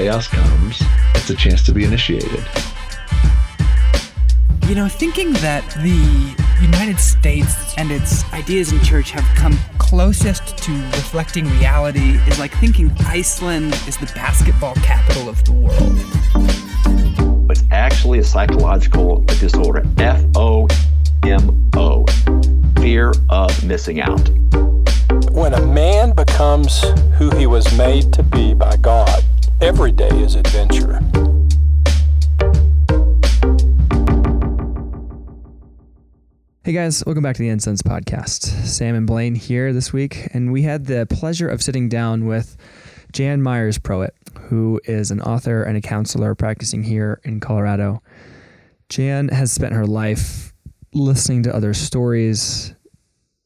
chaos comes, it's a chance to be initiated. You know, thinking that the United States and its ideas in church have come closest to reflecting reality is like thinking Iceland is the basketball capital of the world. It's actually a psychological disorder. F O M O. Fear of missing out. When a man becomes who he was made to be by God, every day is adventure. Hey guys, welcome back to the Incense Podcast. Sam and Blaine here this week, and we had the pleasure of sitting down with Jan Meyers Proett, who is an author and a counselor practicing here in Colorado. Jan has spent her life listening to other stories,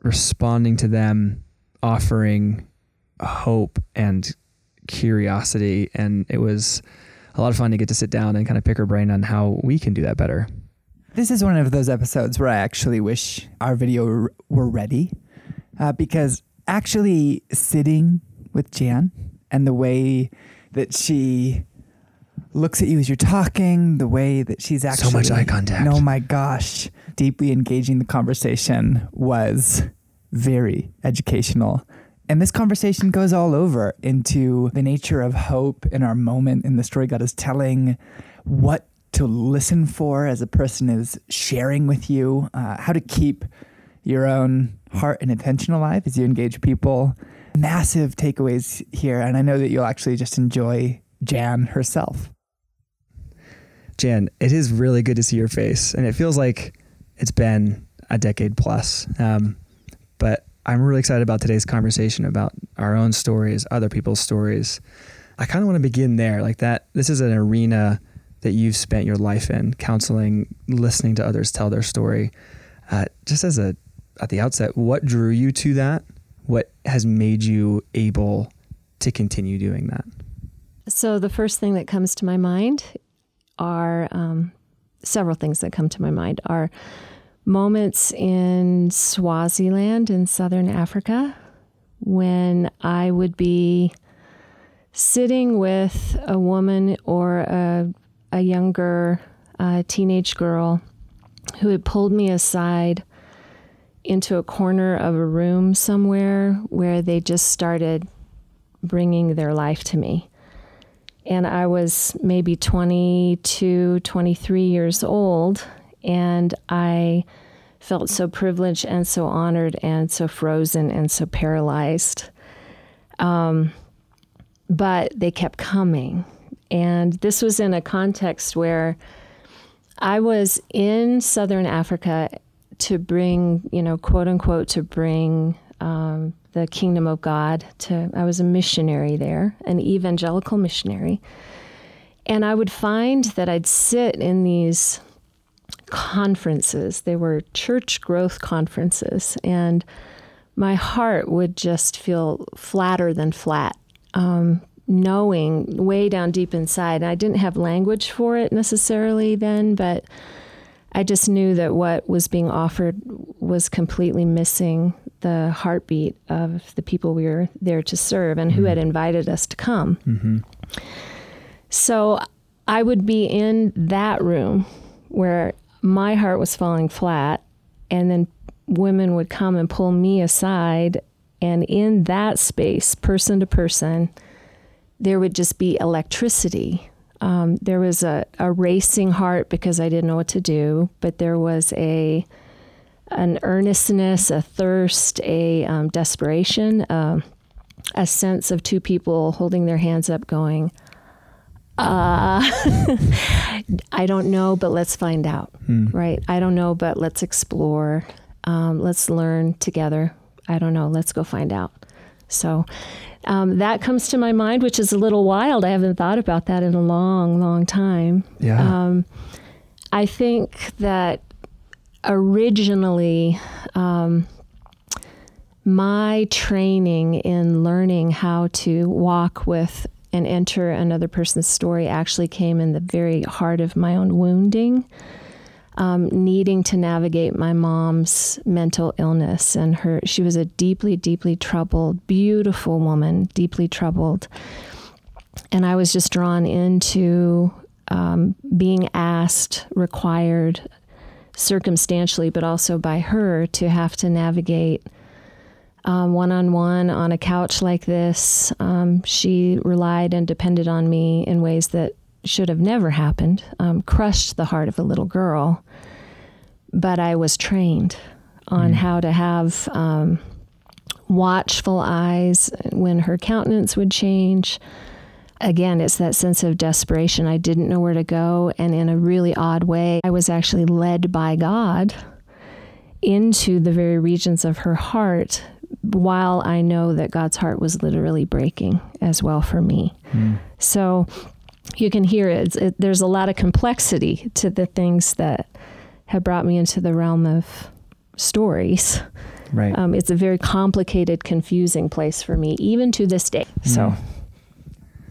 responding to them, offering hope and curiosity, and it was a lot of fun to get to sit down and kind of pick her brain on how we can do that better. This is one of those episodes where I actually wish our video were ready uh, because actually sitting with Jan and the way that she looks at you as you're talking, the way that she's actually so much eye contact. Oh my gosh, deeply engaging the conversation was very educational. And this conversation goes all over into the nature of hope in our moment in the story God is telling, what to listen for as a person is sharing with you, uh, how to keep your own heart and attention alive as you engage people. Massive takeaways here. And I know that you'll actually just enjoy Jan herself. Jan, it is really good to see your face. And it feels like it's been a decade plus. Um, but I'm really excited about today's conversation about our own stories, other people's stories. I kind of want to begin there. Like that, this is an arena that you've spent your life in, counseling, listening to others tell their story. Uh, just as a at the outset, what drew you to that? What has made you able to continue doing that? So the first thing that comes to my mind are um, several things that come to my mind are moments in Swaziland in southern Africa when I would be sitting with a woman or a a younger uh, teenage girl who had pulled me aside into a corner of a room somewhere where they just started bringing their life to me. And I was maybe 22, 23 years old, and I felt so privileged and so honored and so frozen and so paralyzed. Um, but they kept coming and this was in a context where I was in southern Africa to bring, you know, quote unquote, to bring um, the kingdom of God to, I was a missionary there, an evangelical missionary. And I would find that I'd sit in these conferences, they were church growth conferences, and my heart would just feel flatter than flat. Um, knowing way down deep inside. And I didn't have language for it necessarily then, but I just knew that what was being offered was completely missing the heartbeat of the people we were there to serve and mm-hmm. who had invited us to come. Mm-hmm. So I would be in that room where my heart was falling flat, and then women would come and pull me aside. And in that space, person to person, there would just be electricity. Um, there was a, a racing heart because I didn't know what to do, but there was a an earnestness, a thirst, a um, desperation, uh, a sense of two people holding their hands up, going, uh, I don't know, but let's find out. Hmm. Right? I don't know, but let's explore. Um, let's learn together. I don't know. Let's go find out. So um, that comes to my mind, which is a little wild. I haven't thought about that in a long, long time. Yeah. Um, I think that originally, um, my training in learning how to walk with and enter another person's story actually came in the very heart of my own wounding um, needing to navigate my mom's mental illness and her she was a deeply deeply troubled beautiful woman deeply troubled. And I was just drawn into um, being asked, required circumstantially, but also by her to have to navigate one on one on a couch like this. Um, she relied and depended on me in ways that should have never happened, um, crushed the heart of a little girl. But I was trained on Mm. how to have um, watchful eyes when her countenance would change. Again, it's that sense of desperation. I didn't know where to go. And in a really odd way, I was actually led by God into the very regions of her heart while I know that God's heart was literally breaking as well for me. So you can hear it. It. There's a lot of complexity to the things that have brought me into the realm of stories. Right. Um, it's a very complicated, confusing place for me, even to this day. So,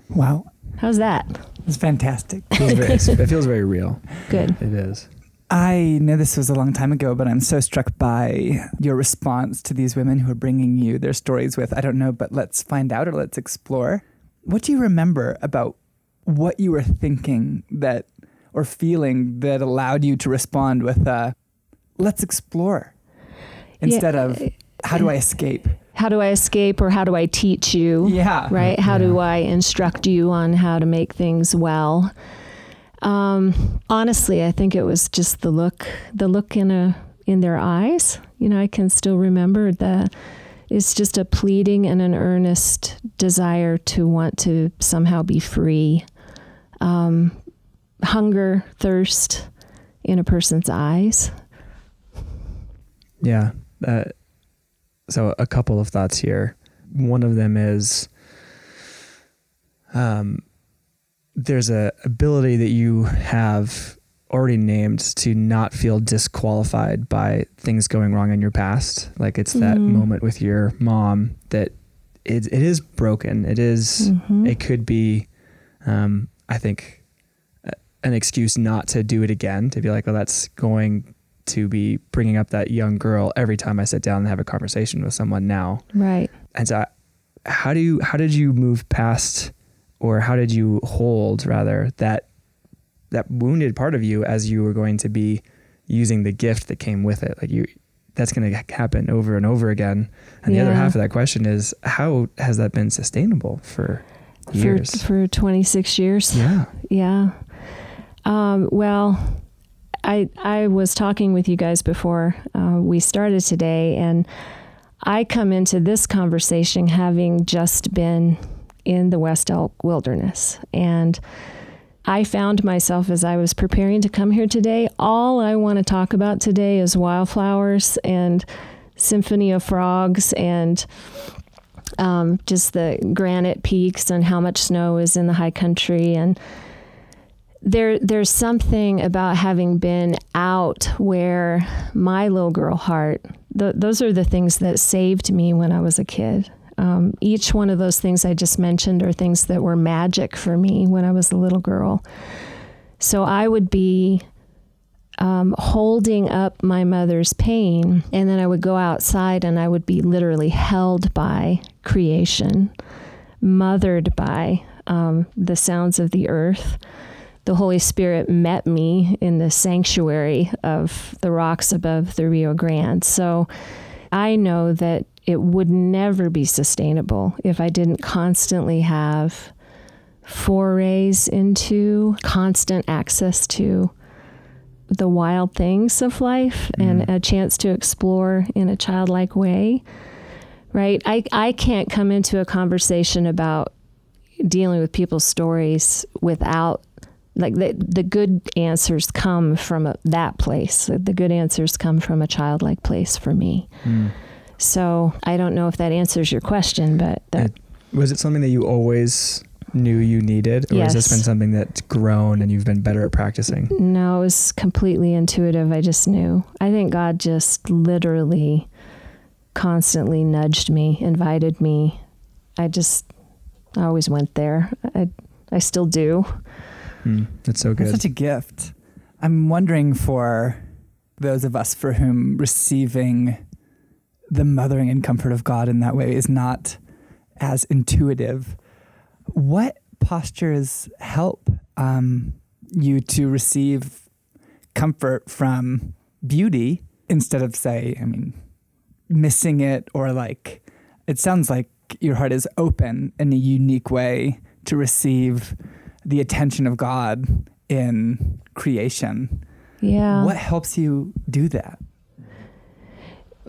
Wow. how's that? It's fantastic. It feels very, it feels very real. Good. It is. I know this was a long time ago, but I'm so struck by your response to these women who are bringing you their stories with, I don't know, but let's find out or let's explore. What do you remember about what you were thinking that or feeling that allowed you to respond with, uh, let's explore instead of, how do I escape? How do I escape or how do I teach you? Yeah. Right? How do I instruct you on how to make things well? Um, honestly, I think it was just the look, the look in a in their eyes. You know, I can still remember the. It's just a pleading and an earnest desire to want to somehow be free. Um, hunger, thirst in a person's eyes. Yeah. Uh, so a couple of thoughts here. One of them is um, there's a ability that you have already named to not feel disqualified by things going wrong in your past. Like it's that Mhm. moment with your mom that it, it is broken. It is- Mhm. it could be, um, I think, an excuse not to do it again, to be like, oh, that's going to be bringing up that young girl every time I sit down and have a conversation with someone now. Right. And so, I- how do you, how did you move past, or how did you hold rather that that wounded part of you as you were going to be using the gift that came with it? Like you, that's going to happen over and over again. And the other half of that question is, how has that been sustainable for years? For, for 26 years. yeah. Yeah. Um, well, I I was talking with you guys before uh, we started today, and I come into this conversation having just been in the West Elk Wilderness, and I found myself as I was preparing to come here today. All I want to talk about today is wildflowers and symphony of frogs and um, just the granite peaks and how much snow is in the high country and there there's something about having been out where my little girl heart th- those are the things that saved me when I was a kid. Um, each one of those things I just mentioned are things that were magic for me when I was a little girl. So I would be um, holding up my mother's pain, and then I would go outside and I would be literally held by creation, mothered by um, the sounds of the earth. The Holy Spirit met me in the sanctuary of the rocks above the Rio Grande. So I know that it would never be sustainable if I didn't constantly have forays into constant access to the wild things of life mm-hmm. and a chance to explore in a childlike way. Right? I, I can't come into a conversation about dealing with people's stories without like the, the good answers come from a, that place. The good answers come from a childlike place for me. Mm. So I don't know if that answers your question, but that, It- Was it something that you always knew you needed, or has this been something that's grown and you've been better at practicing? no, it was completely intuitive. I just knew. I think God just literally constantly nudged me, invited me. I just I always went there. I I still do. Hmm, that's so good. That's good. such a gift. I'm wondering for those of us for whom receiving the mothering and comfort of God in that way is not as intuitive, what postures help um, you to receive comfort from beauty instead of, say, I mean, missing it or like, it sounds like your heart is open in a unique way to receive the attention of God in creation. Yeah. What helps you do that?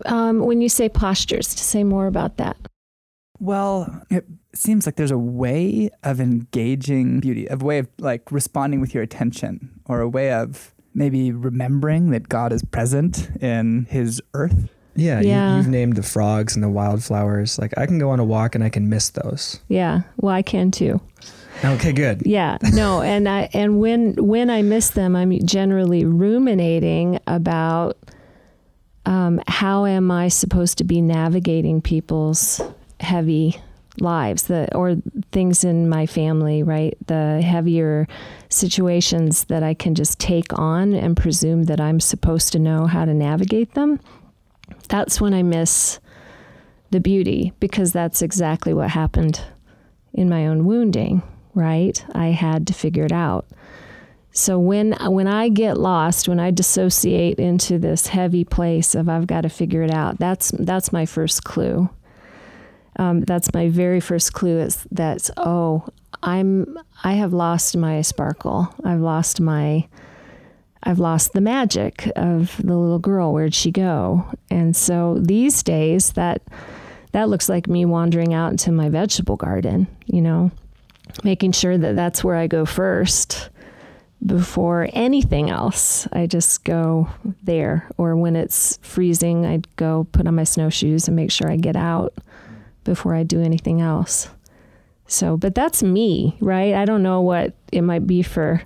Um, when you say postures, to say more about that. Well, it seems like there's a way of engaging beauty, a way of like responding with your attention, or a way of maybe remembering that God is present in his earth. Yeah, Yeah. You, you've named the frogs and the wildflowers. Like I can go on a walk and I can miss those. Yeah. Well, I can too. Okay, good. Yeah. No, and I and when when I miss them, I'm generally ruminating about um, how am I supposed to be navigating people's heavy lives, the or things in my family, right? The heavier situations that I can just take on and presume that I'm supposed to know how to navigate them. That's when I miss the beauty because that's exactly what happened in my own wounding, right? I had to figure it out. So when when I get lost, when I dissociate into this heavy place of I've got to figure it out, that's that's my first clue. Um, that's my very first clue is that's oh I'm I have lost my sparkle. I've lost my I've lost the magic of the little girl. Where'd she go? And so these days that that looks like me wandering out into my vegetable garden, you know, making sure that that's where I go first before anything else. I just go there. Or when it's freezing, I'd go put on my snowshoes and make sure I get out before I do anything else. So, but that's me, right? I don't know what it might be for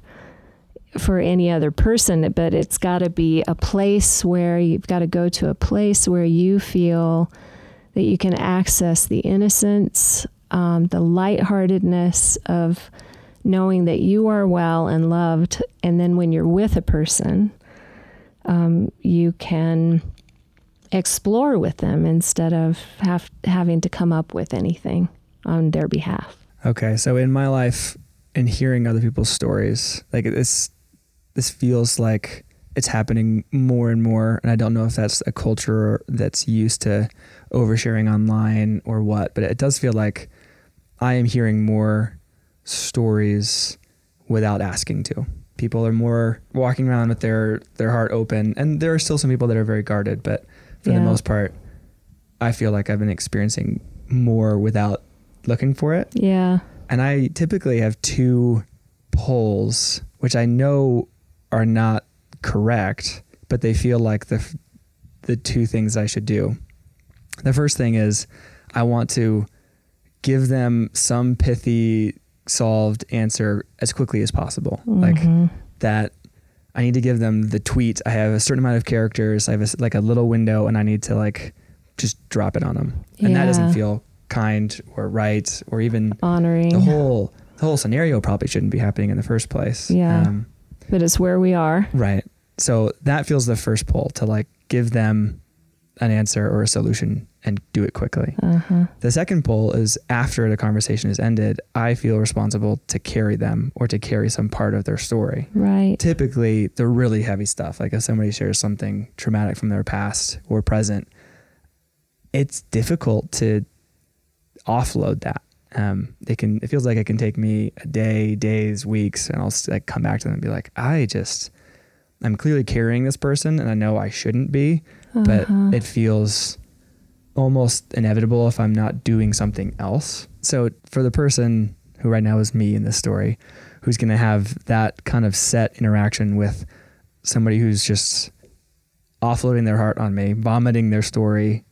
for any other person, but it's got to be a place where you've got to go to a place where you feel that you can access the innocence, um, the lightheartedness of knowing that you are well and loved. And then when you're with a person, um, you can explore with them instead of have, having to come up with anything on their behalf. Okay, so in my life, in hearing other people's stories, like this, this feels like it's happening more and more, and I don't know if that's a culture that's used to oversharing online or what, but it does feel like I am hearing more stories without asking to. People are more walking around with their their heart open, and there are still some people that are very guarded, but for the most part, I feel like I've been experiencing more without looking for it. Yeah. And I typically have two polls, which I know are not correct, but they feel like the the two things I should do. The first thing is I want to give them some pithy solved answer as quickly as possible. Like that I need to give them the tweet. I have a certain amount of characters. I have a, like a little window and I need to like just drop it on them. And that doesn't feel kind or right or even Honoring. the whole the whole scenario probably shouldn't be happening in the first place. Yeah. Um, but it's where we are. right. So that feels the first pull to like give them an answer or a solution and do it quickly. Uh-huh. The second pull is after the conversation is ended, I feel responsible to carry them or to carry some part of their story. Right. Typically, the really heavy stuff, like if somebody shares something traumatic from their past or present, it's difficult to offload that. Um, it can. It feels like it can take me a day, days, weeks, and I'll like come back to them and be like, I just, I'm clearly carrying this person, and I know I shouldn't be, but Uh-huh. it feels almost inevitable if I'm not doing something else. So for the person who right now is me in this story, who's going to have that kind of set interaction with somebody who's just offloading their heart on me, vomiting their story,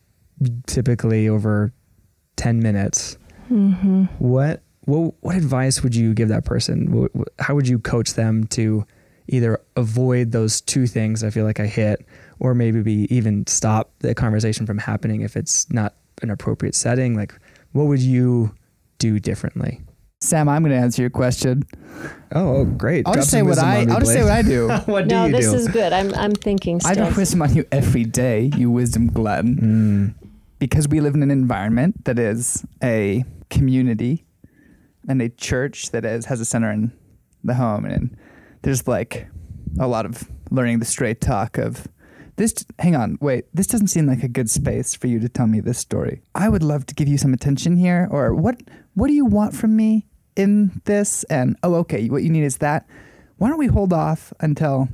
typically over 10 minutes. Mm-hmm. What what what advice would you give that person? How would you coach them to either avoid those two things I feel like I hit, or maybe be even stop the conversation from happening if it's not an appropriate setting? Like, what would you do differently? Sam, I'm going to answer your question. Oh, oh great! I'll Drop just say what I I'll just say what I do. what do No, you this is good. I'm I'm thinking I still. drop wisdom on you every day, you wisdom glutton. Mm, because we live in an environment that is a community and a church that is, has a center in the home. And there's like a lot of learning the straight talk of this. Hang on, wait, this doesn't seem like a good space for you to tell me this story. I would love to give you some attention here, or what? What do you want from me in this? And oh, okay, what you need is that. Why don't we hold off until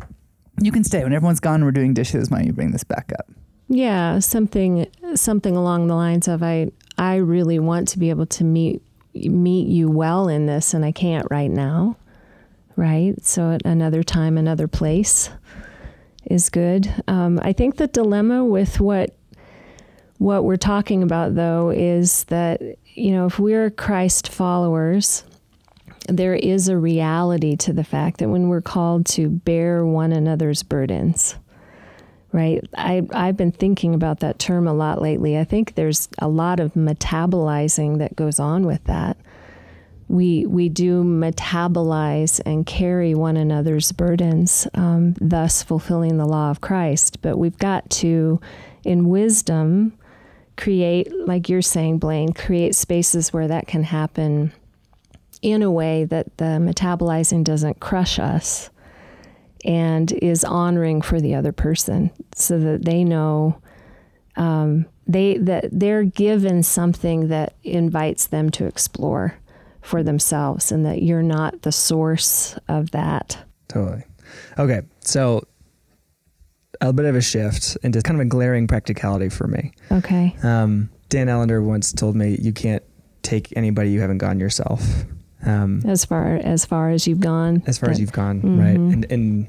you can stay when everyone's gone? We're doing dishes. Why don't you bring this back up? Yeah, something something along the lines of I I really want to be able to meet meet you well in this and I can't right now. Right? So at another time, another place is good. Um, I think the dilemma with what what we're talking about though is that you know if we're Christ followers, there is a reality to the fact that when we're called to bear one another's burdens, right? I, I've been thinking about that term a lot lately. I think there's a lot of metabolizing that goes on with that. We, we do metabolize and carry one another's burdens, um, thus fulfilling the law of Christ. But we've got to, in wisdom, create, like you're saying, Blaine, create spaces where that can happen in a way that the metabolizing doesn't crush us and is honoring for the other person so that they know um, they that they're given something that invites them to explore for themselves and that you're not the source of that Totally. Okay, so a bit of a shift into kind of a glaring practicality for me. okay Um, Dan Allender once told me you can't take anybody you haven't gone yourself. Um, as far as far as you've gone as far as you've gone, Mhm. right? And, and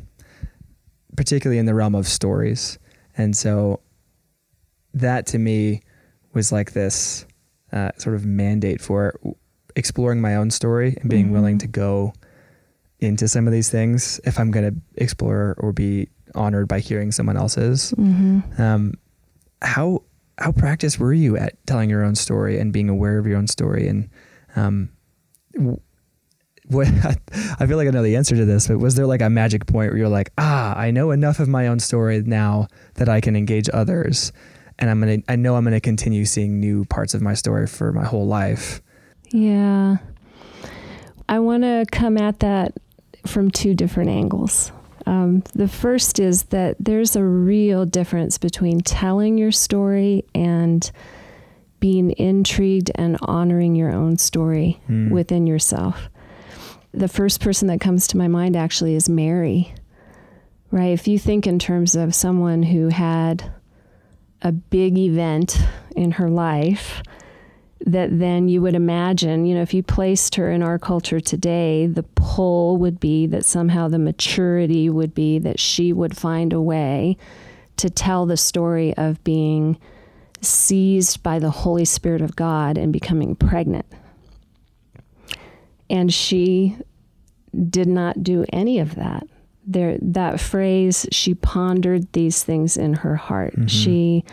particularly in the realm of stories. And so that to me was like this uh, sort of mandate for exploring my own story and being willing Mhm. to go into some of these things if I'm going to explore or be honored by hearing someone else's. Mhm. Um, how how practiced were you at telling your own story and being aware of your own story and um, what I feel like I know the answer to this, but was there like a magic point where you're like, ah, I know enough of my own story now that I can engage others, and I'm gonna, I know I'm gonna continue seeing new parts of my story for my whole life. Yeah. I want to come at that from two different angles. Um, the first is that there's a real difference between telling your story and being intrigued and honoring your own story Hmm. within yourself. The first person that comes to my mind actually is Mary, right? If you think in terms of someone who had a big event in her life, that then you would imagine, you know, if you placed her in our culture today, the pull would be that somehow the maturity would be that she would find a way to tell the story of being seized by the Holy Spirit of God and becoming pregnant. And she did not do any of that. There, that phrase, she pondered these things in her heart. Mm-hmm. She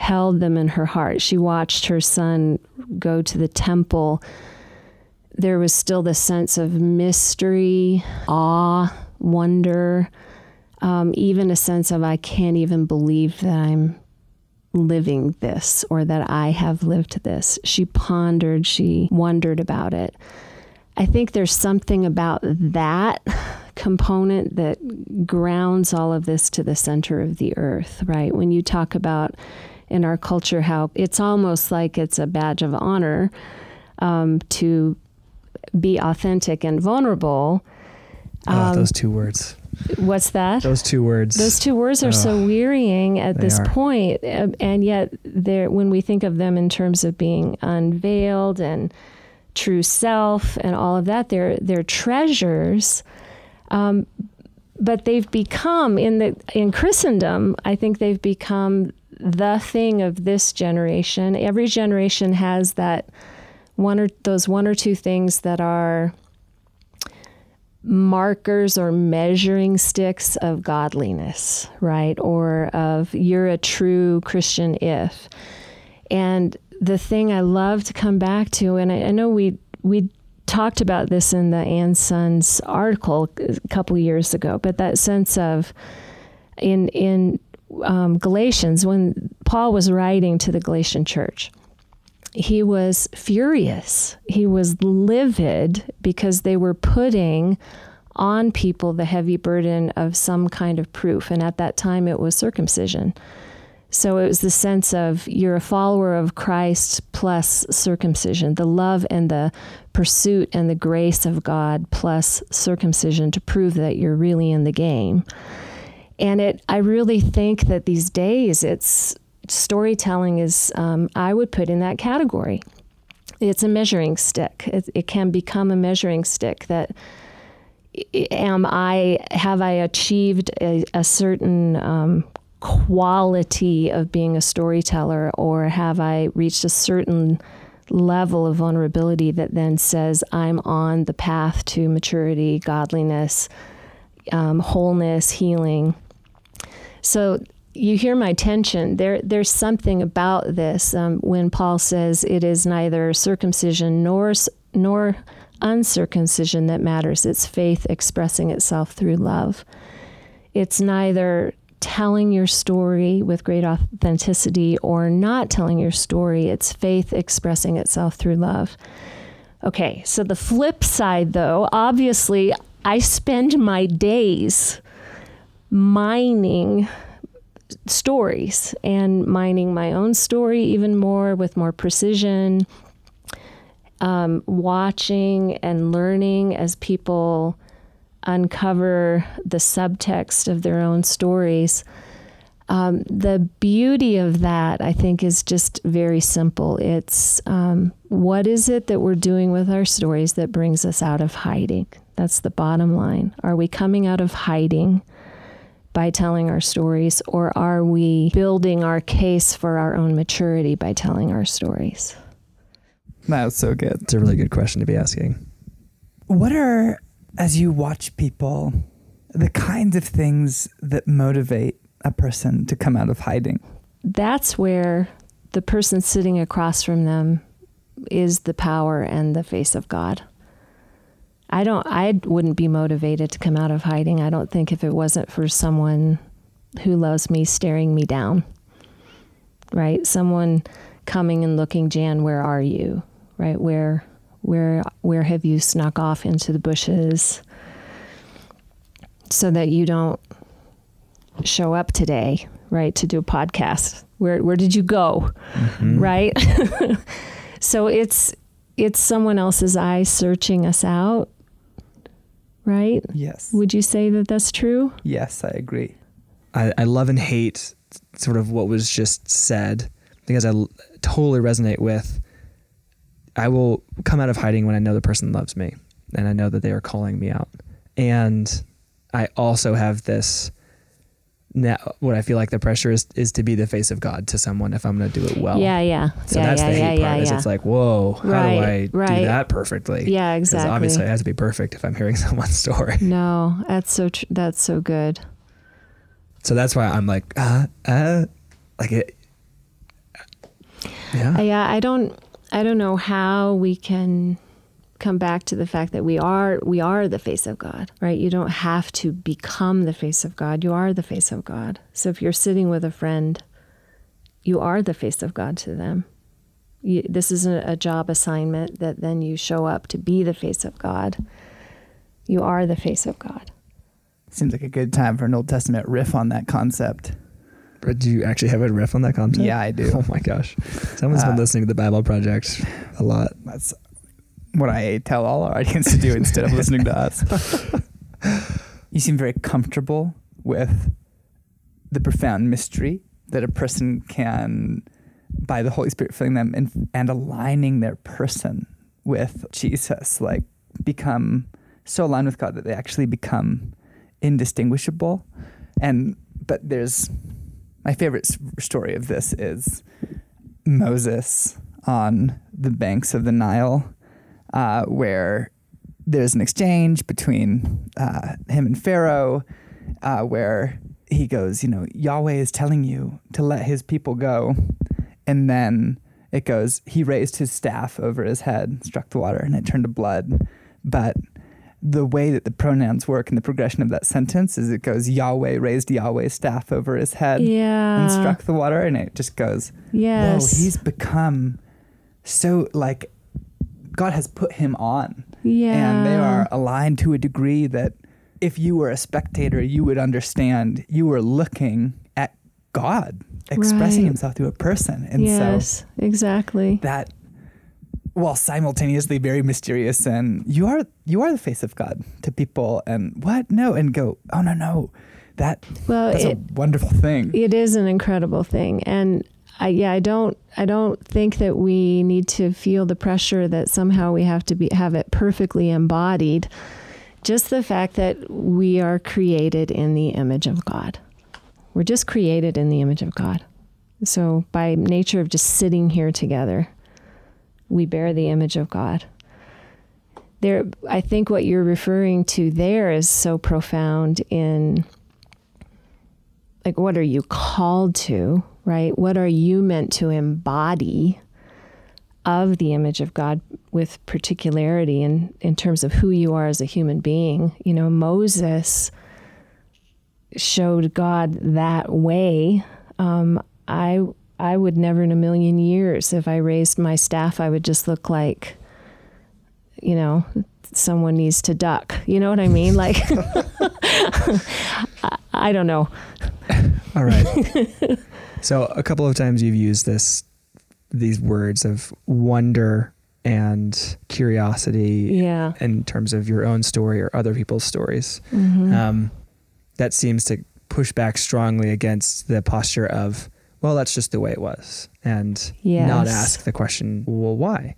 held them in her heart. She watched her son go to the temple. There was still the sense of mystery, awe, wonder, um, even a sense of, I can't even believe that I'm living this or that I have lived this. She pondered, she wondered about it. I think there's something about that component that grounds all of this to the center of the earth, right? When you talk about in our culture how it's almost like it's a badge of honor um, to be authentic and vulnerable. oh, Um, those two words. What's that? Those two words. Those two words are so wearying at this are. uh, and yet they're when we think of them in terms of being unveiled and true self and all of that, they're they're treasures. Um, but they've become in the in Christendom, I think they've become the thing of this generation. Every generation has that one or those one or two things that are markers or measuring sticks of godliness, right? Or of you're a true Christian if. And the thing I love to come back to, and I, I know we we talked about this in the Ann Sons article a couple years ago, but that sense of in in um, Galatians when Paul was writing to the Galatian church, he was furious. He was livid because they were putting on people the heavy burden of some kind of proof. And at that time, it was circumcision. So it was the sense of you're a follower of Christ plus circumcision, the love and the pursuit and the grace of God plus circumcision to prove that you're really in the game. And it, I really think that these days, it's storytelling is, um, I would put in that category. It's a measuring stick. It, it can become a measuring stick that am I have I achieved a, a certain um, quality of being a storyteller, or have I reached a certain level of vulnerability that then says I'm on the path to maturity, godliness, um, wholeness, healing? So you hear my tension. There, there's something about this um, when Paul says it is neither circumcision nor nor uncircumcision that matters. It's faith expressing itself through love. It's neither telling your story with great authenticity or not telling your story. It's faith expressing itself through love. Okay, so the flip side, though, obviously, I spend my days mining stories and mining my own story even more with more precision, um, watching and learning as people uncover the subtext of their own stories. Um, the beauty of that, I think, is just very simple. It's um, what is it that we're doing with our stories that brings us out of hiding? That's the bottom line. Are we coming out of hiding by telling our stories, or are we building our case for our own maturity by telling our stories? That's so good. It's a really good question to be asking. What are, as you watch people, the kinds of things that motivate a person to come out of hiding? That's where the person sitting across from them is the power and the face of God. I don't I wouldn't be motivated to come out of hiding. I don't think if it wasn't for someone who loves me staring me down. Right? Someone coming and looking, Jan, where are you? Right? Where where where have you snuck off into the bushes so that you don't show up today, right, to do a podcast? Where where did you go? Mm-hmm. Right? so it's it's someone else's eyes searching us out right? Yes. Would you say that that's true? Yes, I agree. I, I love and hate sort of what was just said because I l- totally resonate with. I will come out of hiding when I know the person loves me and I know that they are calling me out. And I also have this now what I feel like the pressure is is to be the face of God to someone if I'm going to do it well. Yeah, yeah. So yeah, that's yeah, the hate yeah, part. yeah, is yeah. it's like, whoa, how Right, do I right. do that perfectly? Yeah, exactly. Because obviously it has to be perfect if I'm hearing someone's story. No, that's so tr- that's so good. So that's why I'm like, uh, uh, like it. Yeah. Uh, yeah, I don't I don't know how we can come back to the fact that we are we are the face of God, right? You don't have to become the face of God. You are the face of God. So if you're sitting with a friend, you are the face of God to them. You, this isn't a job assignment that then you show up to be the face of God. You are the face of God. Seems like a good time for an Old Testament riff on that concept. But do you actually have a riff on that concept? Yeah, I do. Oh my gosh. Someone's been Uh, listening to the Bible Project a lot. That's what I tell all our audience to do instead of listening to us. you seem very comfortable with the profound mystery that a person can, by the Holy Spirit filling them and, and aligning their person with Jesus, like become so aligned with God that they actually become indistinguishable. And but there's my favorite story of this is Moses on the banks of the Nile, uh, where there's an exchange between uh, him and Pharaoh, uh, where he goes, you know, Yahweh is telling you to let his people go. And then it goes, he raised his staff over his head, struck the water, and it turned to blood. But the way that the pronouns work in the progression of that sentence is it goes, Yahweh raised Yahweh's staff over his head Yeah. and struck the water. And it just goes, Yes. Whoa, he's become so like God has put him on. Yeah. And they are aligned to a degree that if you were a spectator, you would understand you were looking at God expressing Right. himself through a person. And yes, so exactly. that while simultaneously very mysterious and you are you are the face of God to people and what? No, and go, oh no, no. That Well, that's it, a wonderful thing. it is an incredible thing, and I, yeah, I don't, I don't think that we need to feel the pressure that somehow we have to be have it perfectly embodied. Just the fact that we are created in the image of God. We're just created in the image of God. So by nature of just sitting here together, we bear the image of God. There, I think what you're referring to there is so profound in like what are you called to right? What are you meant to embody of the image of god with particularity in, in terms of who you are as a human being? You know moses showed god that way. Um, i i would never in a million years if i raised my staff i would just look like you know someone needs to duck. You know what i mean? Like I, I don't know. All right. so a couple of times you've used this these words of wonder and curiosity yeah in terms of your own story or other people's stories. Mhm. Um, that seems to push back strongly against the posture of, well, that's just the way it was, and not ask the question, well, why?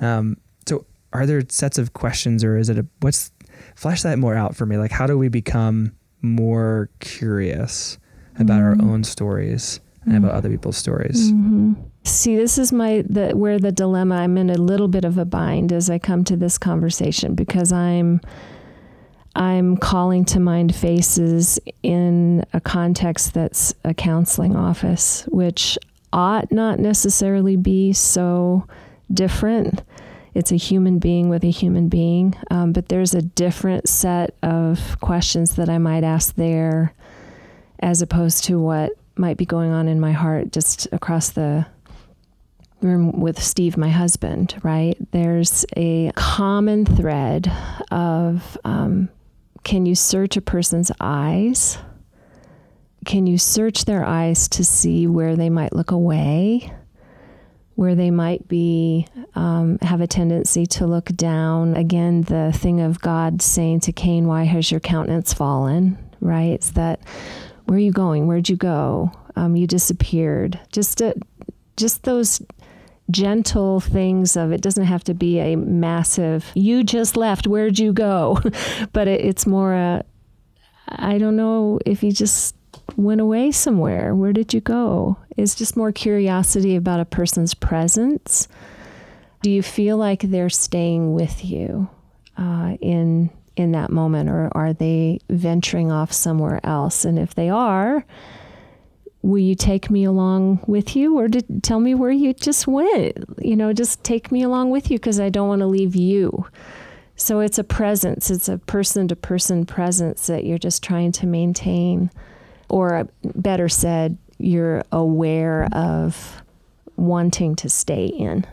Um, so, are there sets of questions, or is it a what's flesh that more out for me? Like, how do we become more curious about our Mhm. own stories and about other people's stories? hmm See, this is my the where the dilemma. I'm in a little bit of a bind as I come to this conversation because I'm I'm calling to mind faces in a context that's a counseling office, which ought not necessarily be so different. It's a human being with a human being, um, but there's a different set of questions that I might ask there, as opposed to what might be going on in my heart just across the room with Steve, my husband, right? There's a common thread of um, can you search a person's eyes? Can you search their eyes to see where they might look away? Where they might be, um, have a tendency to look down. Again, the thing of God saying to Cain, Why has your countenance fallen? Right? It's that, where are you going? Where'd you go? Um, you disappeared. Just, a, just those gentle things of it doesn't have to be a massive you just left where'd you go but it, it's more a i don't know if you just went away somewhere where did you go it's just more curiosity about a person's presence do you feel like they're staying with you uh, in in that moment or are they venturing off somewhere else? And if they are will you take me along with you? Or did, tell me where you just went. You know just take me along with you because i don't want to leave you. So it's a presence. It's a person to person presence that you're just trying to maintain. Or uh, better said you're aware of wanting to stay in.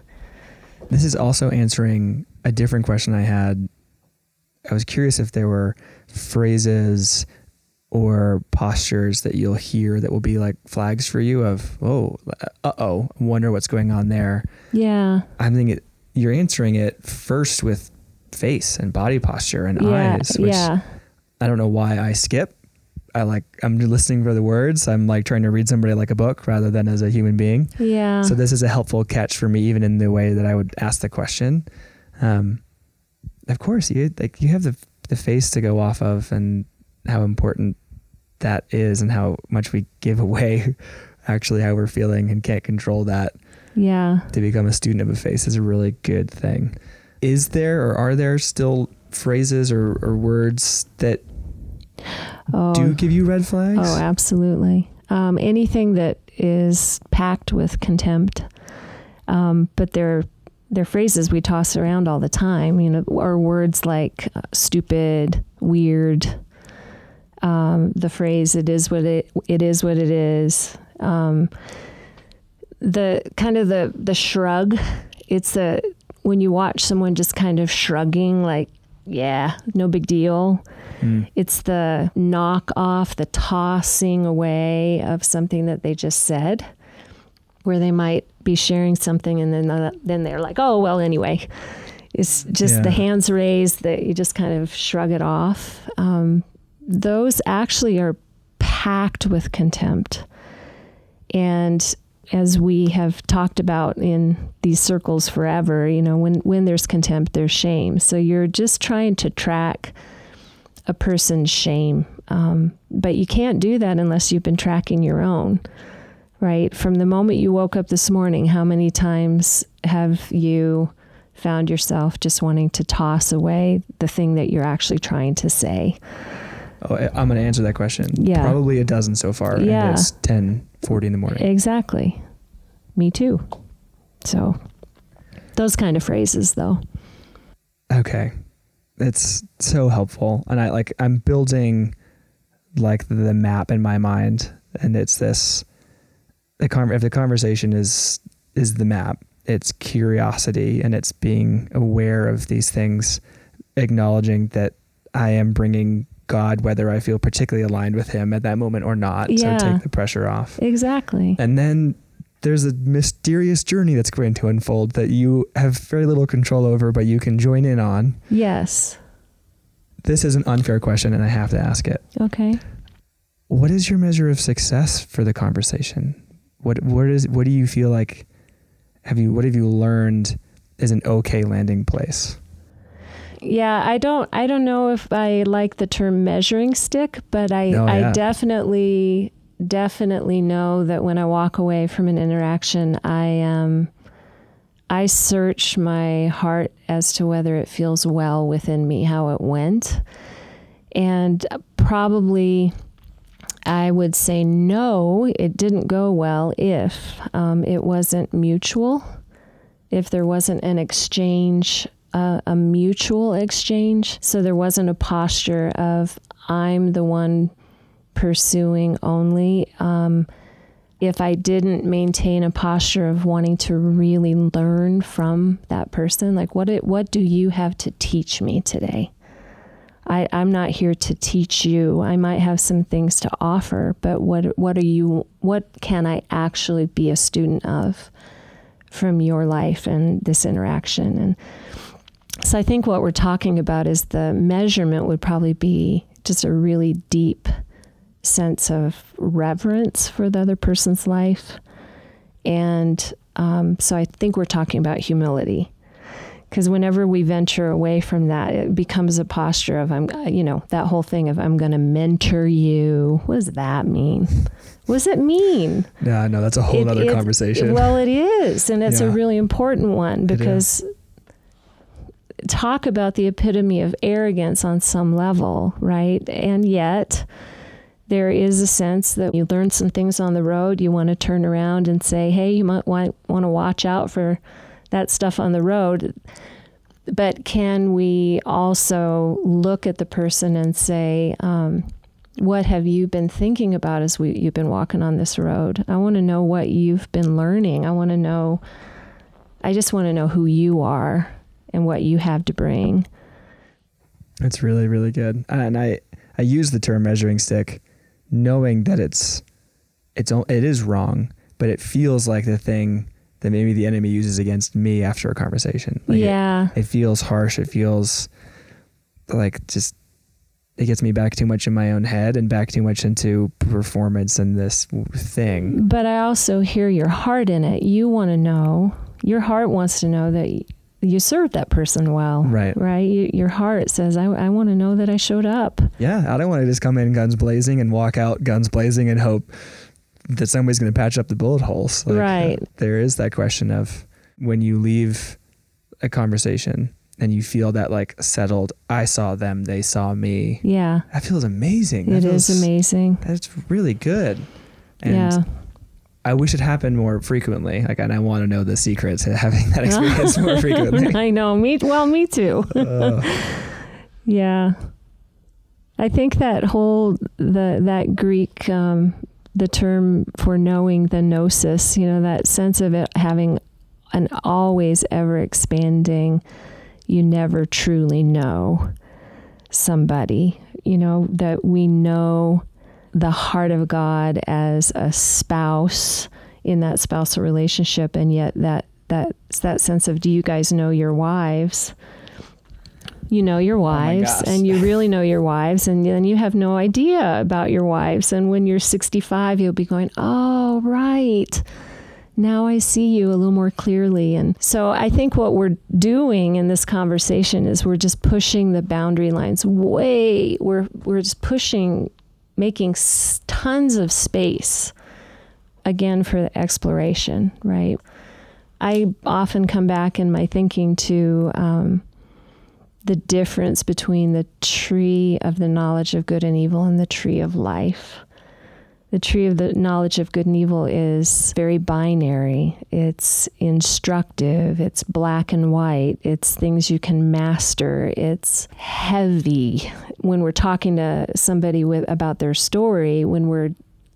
This is also answering a different question I had. I was curious if there were phrases or postures that you'll hear that will be like flags for you of, oh, uh oh, wonder what's going on there. yeah I think it, you're answering it first with face and body posture and yeah eyes, which yeah I don't know why I skip. I like, I'm listening for the words. I'm like trying to read somebody like a book rather than as a human being. yeah So this is a helpful catch for me, even in the way that I would ask the question. Um, of course, you like you have the the face to go off of, and how important that is, and how much we give away, actually how we're feeling, and can't control that. yeah To become a student of a face is a really good thing. Is there or are there still phrases or, or words that oh do give you red flags? Oh, absolutely. Um, anything that is packed with contempt, um, but they're they're phrases we toss around all the time. You know, or words like uh, stupid, weird. Um, the phrase "it is what it it is what it is." Um, the kind of the the shrug it's the when you watch someone just kind of shrugging, like, yeah, no big deal. Mm. It's the knock off, the tossing away of something that they just said, where they might be sharing something and then uh, then they're like, oh well, anyway. It's just Yeah. the hands raised that you just kind of shrug it off. Um, those actually are packed with contempt, and as we have talked about in these circles forever, you know, when when there's contempt, there's shame. So you're just trying to track a person's shame. Um, but you can't do that unless you've been tracking your own, right? From the moment you woke up this morning, how many times have you found yourself just wanting to toss away the thing that you're actually trying to say? Oh, I'm going to answer that question. Yeah. Probably a dozen so far. Yeah. And it's 10, 40 in the morning. Exactly. Me too. So, those kind of phrases, though. Okay. It's so helpful. And I like I'm building like the map in my mind and it's this the con- if the conversation is is the map, it's curiosity and it's being aware of these things, acknowledging that I am bringing God whether I feel particularly aligned with him at that moment or not. Yeah. So take the pressure off. Exactly. And then there's a mysterious journey that's going to unfold that you have very little control over, but you can join in on. Yes. This is an unfair question, and I have to ask it. Okay. What is your measure of success for the conversation? What what is what do you feel like? Have you what have you learned is an okay landing place? Yeah, I don't I don't know if I like the term measuring stick, but I Oh, I definitely definitely know that when I walk away from an interaction, I um I search my heart as to whether it feels well within me, how it went. And probably I would say no, it didn't go well if um, it wasn't mutual, if there wasn't an exchange, uh, a mutual exchange. So there wasn't a posture of, I'm the one pursuing only. Um, if I didn't maintain a posture of wanting to really learn from that person, like what it, what do you have to teach me today? I, I'm not here to teach you. I might have some things to offer, but what what are you what can I actually be a student of from your life and this interaction? And so I think what we're talking about is the measurement would probably be just a really deep sense of reverence for the other person's life. And um, so I think we're talking about humility because whenever we venture away from that it becomes a posture of i'm uh, you know that whole thing of i'm going to mentor you. What does that mean? What does it mean? Yeah, no, that's a whole It- other it- conversation. well it is and it's a really important one because talk about the epitome of arrogance on some level right? And yet there is a sense that you learn some things on the road you want to turn around and say hey you might want, want to watch out for that stuff on the road but can we also look at the person and say um, what have you been thinking about as we you've been walking on this road? I want to know what you've been learning. I want to know i just want to know who you are and what you have to bring. It's really, really good. And I, I use the term measuring stick, knowing that it's, it's, it is wrong, but it feels like the thing that maybe the enemy uses against me after a conversation. Like it- yeah It, feels harsh. It feels like just, it gets me back too much in my own head and back too much into performance and this thing. but i also hear your heart in it you want to know your heart wants to know that you served that person well Right. right you, your heart says i, I want to know that i showed up Yeah. I don't want to just come in guns blazing and walk out guns blazing and hope that somebody's going to patch up the bullet holes. Like, Right. There is that question of when you leave a conversation and you feel that like settled, I saw them, they saw me. yeah That feels amazing. That it is feels- amazing That's really good. And yeah I wish it happened more frequently. Like, and I want to know the secrets to having that experience more frequently. I know. Me well, me too. Uh, yeah. I think that whole the that Greek um, the term for knowing the gnosis, you know, that sense of it having an always ever expanding, you never truly know somebody, you know, that we know the heart of God as a spouse in that spousal relationship and yet that that that sense of do you guys know your wives? You know your wives gosh. and you really know your wives and then you have no idea about your wives and when you're 65 you'll be going, "Oh, right." now I see you a little more clearly. And so I think what we're doing in this conversation is we're just pushing the boundary lines way, we're, we're just pushing, making s- tons of space again for the exploration, right? I often come back in my thinking to um, the difference between the tree of the knowledge of good and evil and the tree of life the tree of the knowledge of good and evil is very binary. It's instructive. It's black and white. It's things you can master. It's heavy. When we're talking to somebody with about their story, when we're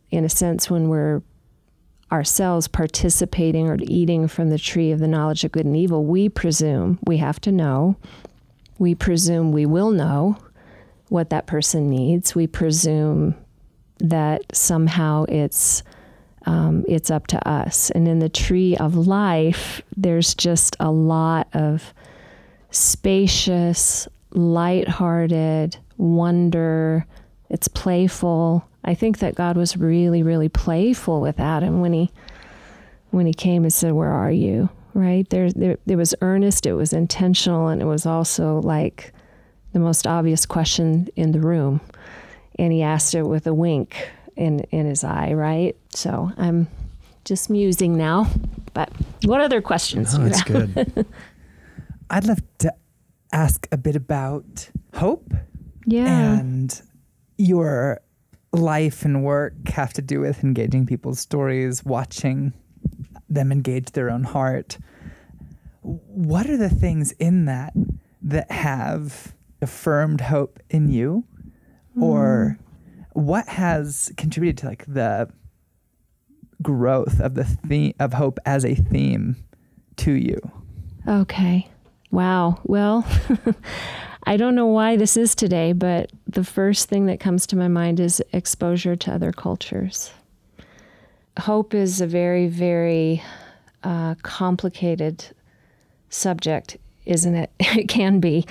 in a sense when we're ourselves participating or eating from the tree of the knowledge of good and evil, we presume we have to know. We presume we will know what that person needs. We presume that somehow it's um, it's up to us. And in the tree of life, there's just a lot of spacious, light-hearted wonder. It's playful. I think that God was really, really playful with Adam when he when he came and said, "Where are you?" Right there, there, there was earnest. It was intentional, and it was also like the most obvious question in the room and he asked it with a wink in in his eye, right? So I'm just musing now. But what other questions? Oh, do that's good. I'd love to ask a bit about hope Yeah. and your life and work have to do with engaging people's stories, watching them engage their own heart. What are the things in that that have affirmed hope in you? Or mm-hmm. what has contributed to like the growth of the theme of hope as a theme to you? Okay. Wow. Well, I don't know why this is today, but the first thing that comes to my mind is exposure to other cultures. Hope is a very, very uh, complicated subject, isn't it? It can be,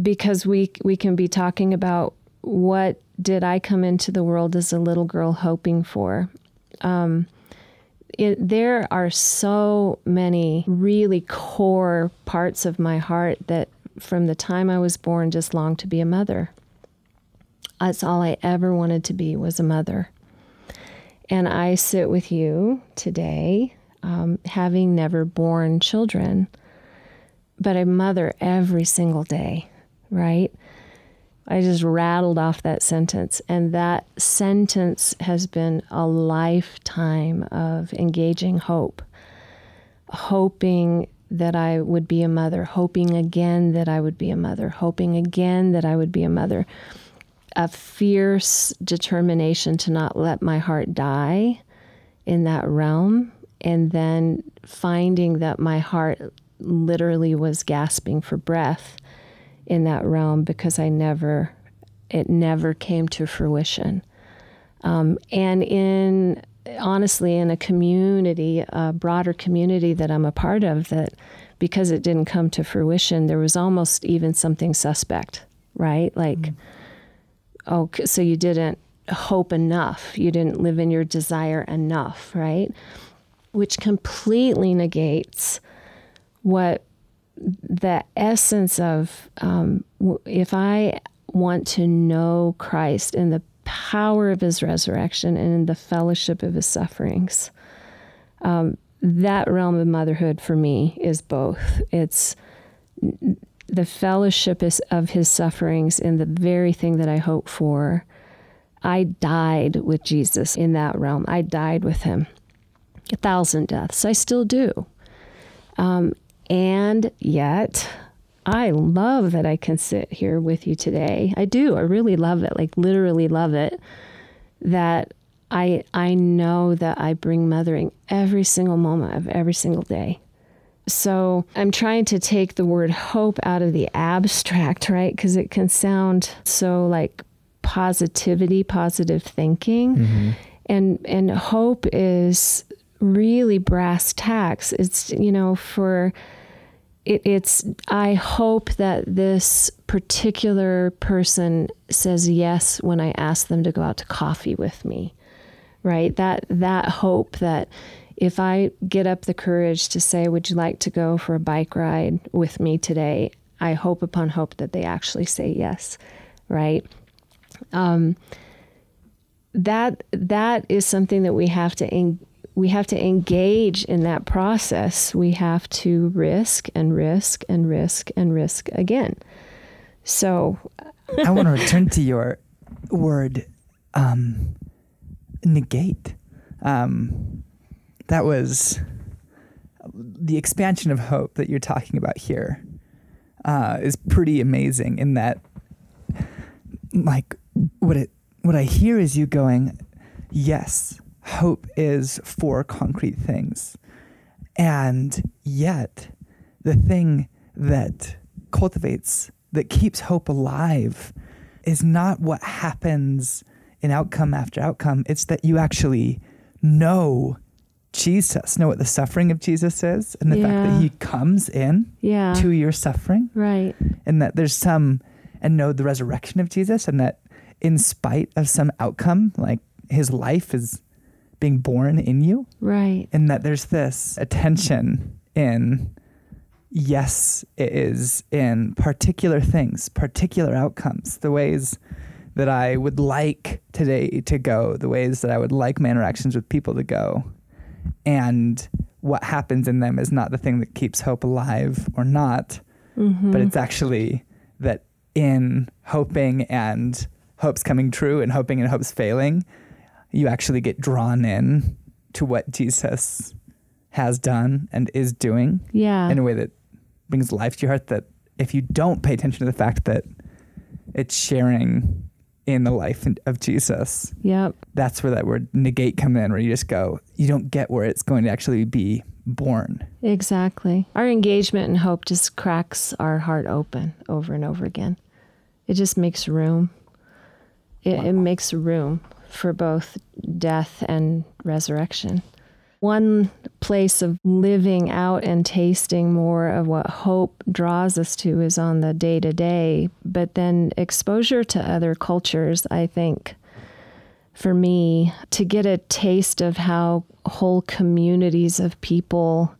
because we we can be talking about what did I come into the world as a little girl hoping for. Um, it, there are so many really core parts of my heart that from the time I was born just longed to be a mother. That's all I ever wanted to be was a mother. And I sit with you today, um, having never borne children, but a mother every single day, right? I just rattled off that sentence. And that sentence has been a lifetime of engaging hope, hoping that I would be a mother, hoping again that I would be a mother, hoping again that I would be a mother. A fierce determination to not let my heart die in that realm. And then finding that my heart literally was gasping for breath in that realm because I never, it never came to fruition. Um, and in, honestly, in a community, a broader community that I'm a part of, that because it didn't come to fruition, there was almost even something suspect, right? Like, oh, so you didn't hope enough, you didn't live in your desire enough, right? Which completely negates what the essence of um, if I want to know Christ in the power of his resurrection and in the fellowship of his sufferings, um, that realm of motherhood for me is both. It's the fellowship is of his sufferings in the very thing that I hope for. I died with Jesus in that realm. I died with him a thousand deaths. I still do. Um, and yet, I love that I can sit here with you today. I do. I really love it. Like literally love it. That I I know that I bring mothering every single moment of every single day. So I'm trying to take the word hope out of the abstract, right? Because it can sound so like positivity, positive thinking. Mm-hmm. And and hope is really brass tacks. It's you know, for it, it's I hope that this particular person says yes when I ask them to go out to coffee with me. Right? That that hope that if I get up the courage to say, Would you like to go for a bike ride with me today? I hope upon hope that they actually say yes, right? Um, that that is something that we have to en- we have to engage in that process. We have to risk and risk and risk and risk again. So, I want to return to your word um, negate. Um, that was the expansion of hope that you're talking about here uh, is pretty amazing in that like what it what I hear is you going, yes, hope is for concrete things. And yet the thing that cultivates that keeps hope alive is not what happens in outcome after outcome. It's that you actually know Jesus, know what the suffering of Jesus is, and the fact that he comes in yeah. to your suffering, right. and that there's some, and know the resurrection of Jesus, and that in spite of some outcome, like his life is being born in you, Right. and that there's this attention in yes it is in particular things particular outcomes the ways that i would like today to go the ways that i would like my interactions with people to go and what happens in them is not the thing that keeps hope alive or not Mm-hmm. but it's actually that in hoping and hopes coming true and hoping and hopes failing, you actually get drawn in to what Jesus has done and is doing Yeah. in a way that brings life to your heart. That if you don't pay attention to the fact that it's sharing in the life of Jesus, Yep. that's where that word negate come in, where you just go, you don't get where it's going to actually be born. Exactly. Our engagement and hope just cracks our heart open over and over again. It just makes room. It, it makes room for both death and resurrection. One place of living out and tasting more of what hope draws us to is on the day to day, but then exposure to other cultures, I think, for me, to get a taste of how whole communities of people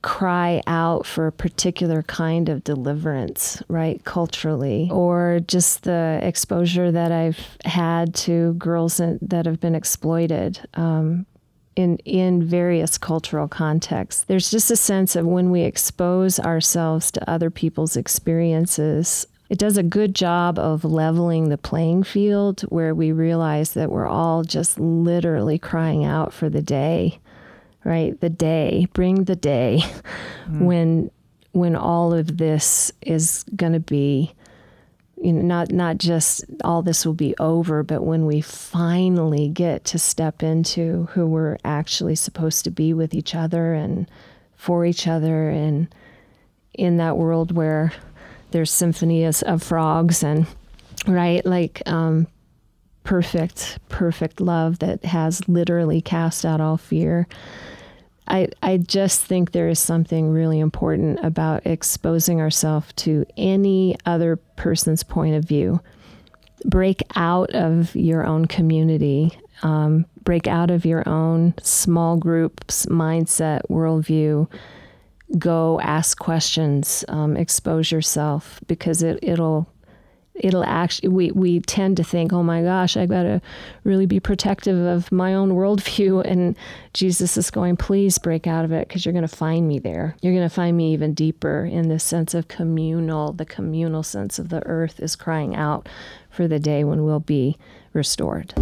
cry out for a particular kind of deliverance, right, culturally, or just the exposure that I've had to girls that have been exploited. Um, in, in various cultural contexts. There's just a sense of when we expose ourselves to other people's experiences, it does a good job of leveling the playing field where we realize that we're all just literally crying out for the day right the day bring the day mm-hmm. when when all of this is going to be you know not not just all this will be over but when we finally get to step into who we're actually supposed to be with each other and for each other and in that world where there's symphonies of frogs and right like um perfect perfect love that has literally cast out all fear I, I just think there is something really important about exposing ourselves to any other person's point of view. Break out of your own community, um, break out of your own small groups mindset, worldview. Go ask questions, um, expose yourself because it, it'll it'll actually we, we tend to think oh my gosh i gotta really be protective of my own worldview. And jesus is going please break out of it because you're going to find me there. You're going to find me even deeper in this sense of communal the communal sense of the earth is crying out for the day when we'll be restored